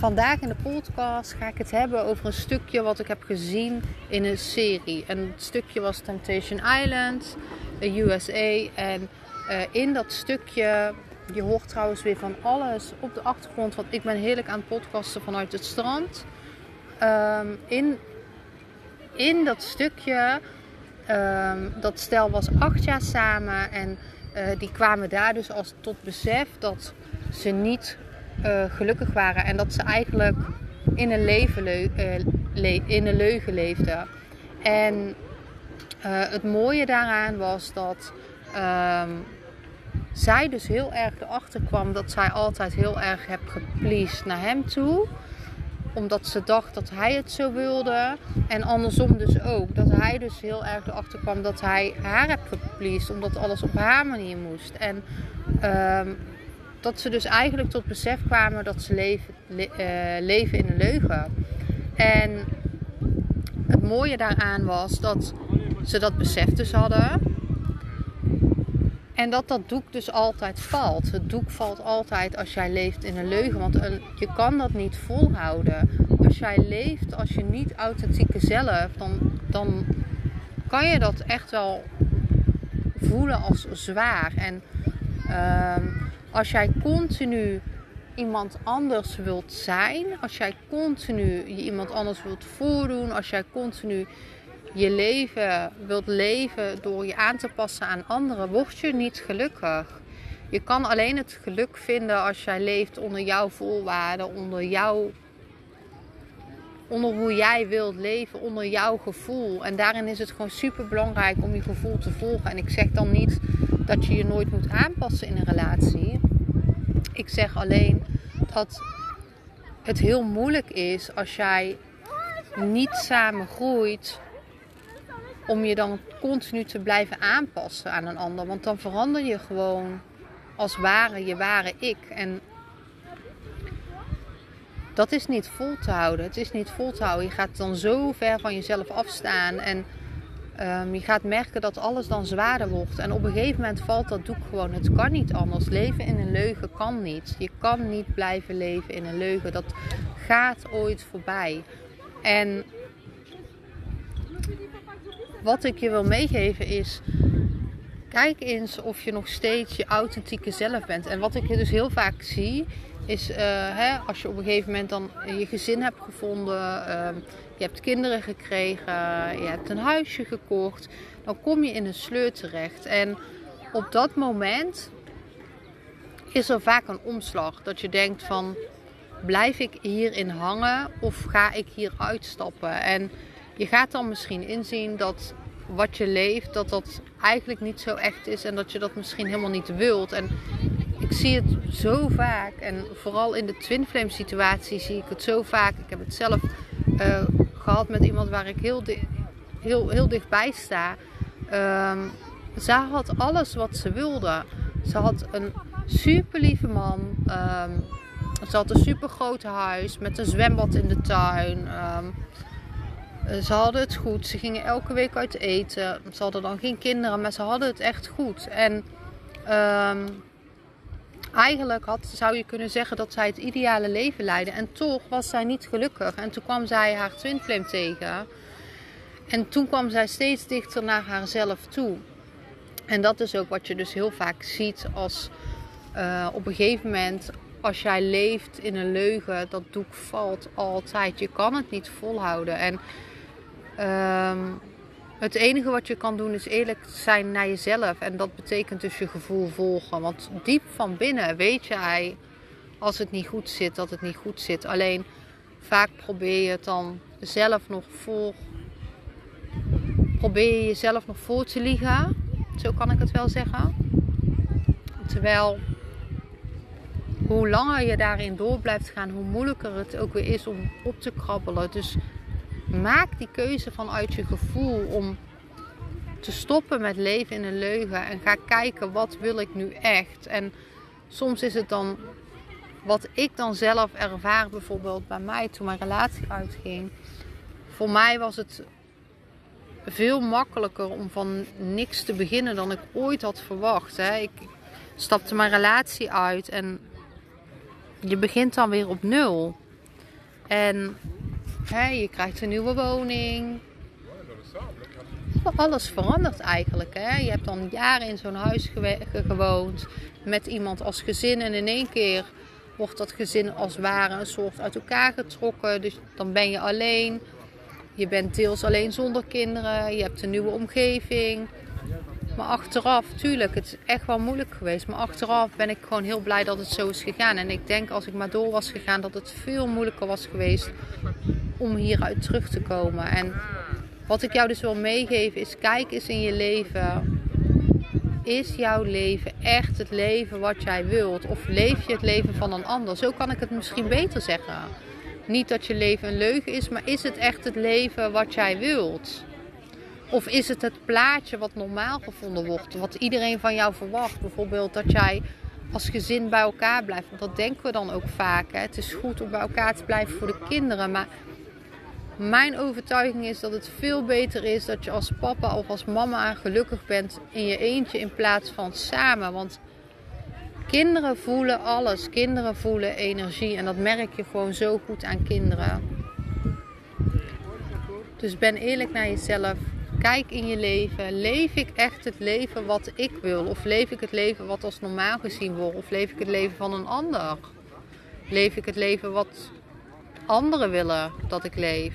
Vandaag in de podcast ga ik het hebben over een stukje wat ik heb gezien in een serie. En het stukje was Temptation Island, USA. En uh, in dat stukje, je hoort trouwens weer van alles op de achtergrond, want ik ben heerlijk aan het podcasten vanuit het strand. Um, in, in dat stukje, um, dat stel was acht jaar samen en uh, die kwamen daar dus als tot besef dat ze niet uh, gelukkig waren en dat ze eigenlijk in een, leven le in een leugen leefden. En uh, het mooie daaraan was dat um, zij dus heel erg erachter kwam dat zij altijd heel erg heb gepleased naar hem toe omdat ze dacht dat hij het zo wilde. En andersom dus ook. Dat hij dus heel erg erachter kwam dat hij haar heeft gepleased. Omdat alles op haar manier moest. En um, dat ze dus eigenlijk tot besef kwamen dat ze leven, le uh, leven in een leugen. En het mooie daaraan was dat ze dat besef dus hadden. En dat dat doek dus altijd valt. Het doek valt altijd als jij leeft in een leugen. Want een, je kan dat niet volhouden. Als jij leeft als je niet authentieke zelf, dan, dan kan je dat echt wel voelen als zwaar. En um, als jij continu iemand anders wilt zijn, als jij continu je iemand anders wilt voordoen, als jij continu je leven wilt leven door je aan te passen aan anderen, word je niet gelukkig. Je kan alleen het geluk vinden als jij leeft onder jouw voorwaarden, onder jouw onder hoe jij wilt leven, onder jouw gevoel. En daarin is het gewoon super belangrijk om je gevoel te volgen. En ik zeg dan niet dat je je nooit moet aanpassen in een relatie. Ik zeg alleen dat het heel moeilijk is als jij niet samen groeit om je dan continu te blijven aanpassen aan een ander. Want dan verander je gewoon als ware je ware ik. En dat is niet vol te houden. Het is niet vol te houden. Je gaat dan zo ver van jezelf afstaan. En um, je gaat merken dat alles dan zwaarder wordt. En op een gegeven moment valt dat doek gewoon. Het kan niet anders. Leven in een leugen kan niet. Je kan niet blijven leven in een leugen. Dat gaat ooit voorbij. En wat ik je wil meegeven is. Kijk eens of je nog steeds je authentieke zelf bent. En wat ik dus heel vaak zie, is uh, hè, als je op een gegeven moment dan je gezin hebt gevonden, uh, je hebt kinderen gekregen, je hebt een huisje gekocht, dan kom je in een sleur terecht. En op dat moment is er vaak een omslag dat je denkt van blijf ik hierin hangen of ga ik hier uitstappen? En je gaat dan misschien inzien dat wat je leeft, dat dat eigenlijk niet zo echt is en dat je dat misschien helemaal niet wilt. En ik zie het zo vaak. En vooral in de twin flame situatie zie ik het zo vaak. Ik heb het zelf uh, gehad met iemand waar ik heel, heel, heel dichtbij sta. Um, ze had alles wat ze wilde. Ze had een super lieve man. Um, ze had een super groot huis met een zwembad in de tuin. Um, ze hadden het goed. Ze gingen elke week uit eten. Ze hadden dan geen kinderen, maar ze hadden het echt goed. En um, eigenlijk had, zou je kunnen zeggen dat zij het ideale leven leidde. En toch was zij niet gelukkig. En toen kwam zij haar twin flame tegen. En toen kwam zij steeds dichter naar haarzelf toe. En dat is ook wat je dus heel vaak ziet als uh, op een gegeven moment als jij leeft in een leugen, dat doek valt altijd. Je kan het niet volhouden. En um, het enige wat je kan doen is eerlijk zijn naar jezelf. En dat betekent dus je gevoel volgen. Want diep van binnen weet jij als het niet goed zit, dat het niet goed zit. Alleen vaak probeer je het dan zelf nog voor. Probeer je jezelf nog voor te liegen. Zo kan ik het wel zeggen. Terwijl hoe langer je daarin door blijft gaan, hoe moeilijker het ook weer is om op te krabbelen. Dus maak die keuze vanuit je gevoel om te stoppen met leven in een leugen en ga kijken wat wil ik nu echt. En soms is het dan wat ik dan zelf ervaar, bijvoorbeeld bij mij toen mijn relatie uitging. Voor mij was het veel makkelijker om van niks te beginnen dan ik ooit had verwacht. Hè. Ik stapte mijn relatie uit en je begint dan weer op nul. En je krijgt een nieuwe woning. Alles verandert eigenlijk. Hè? Je hebt dan jaren in zo'n huis gewoond met iemand als gezin en in één keer wordt dat gezin als ware een soort uit elkaar getrokken. Dus dan ben je alleen. Je bent deels alleen zonder kinderen. Je hebt een nieuwe omgeving. Maar achteraf, tuurlijk, het is echt wel moeilijk geweest. Maar achteraf ben ik gewoon heel blij dat het zo is gegaan. En ik denk als ik maar door was gegaan, dat het veel moeilijker was geweest om hieruit terug te komen. En wat ik jou dus wil meegeven is, kijk eens in je leven. Is jouw leven echt het leven wat jij wilt? Of leef je het leven van een ander? Zo kan ik het misschien beter zeggen. Niet dat je leven een leugen is, maar is het echt het leven wat jij wilt? Of is het het plaatje wat normaal gevonden wordt, wat iedereen van jou verwacht? Bijvoorbeeld dat jij als gezin bij elkaar blijft. Want dat denken we dan ook vaak. Hè? Het is goed om bij elkaar te blijven voor de kinderen. Maar mijn overtuiging is dat het veel beter is dat je als papa of als mama gelukkig bent in je eentje in plaats van samen. Want kinderen voelen alles. Kinderen voelen energie. En dat merk je gewoon zo goed aan kinderen. Dus ben eerlijk naar jezelf. Kijk in je leven. Leef ik echt het leven wat ik wil? Of leef ik het leven wat als normaal gezien wordt? Of leef ik het leven van een ander? Leef ik het leven wat anderen willen dat ik leef?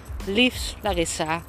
Liefs Larissa.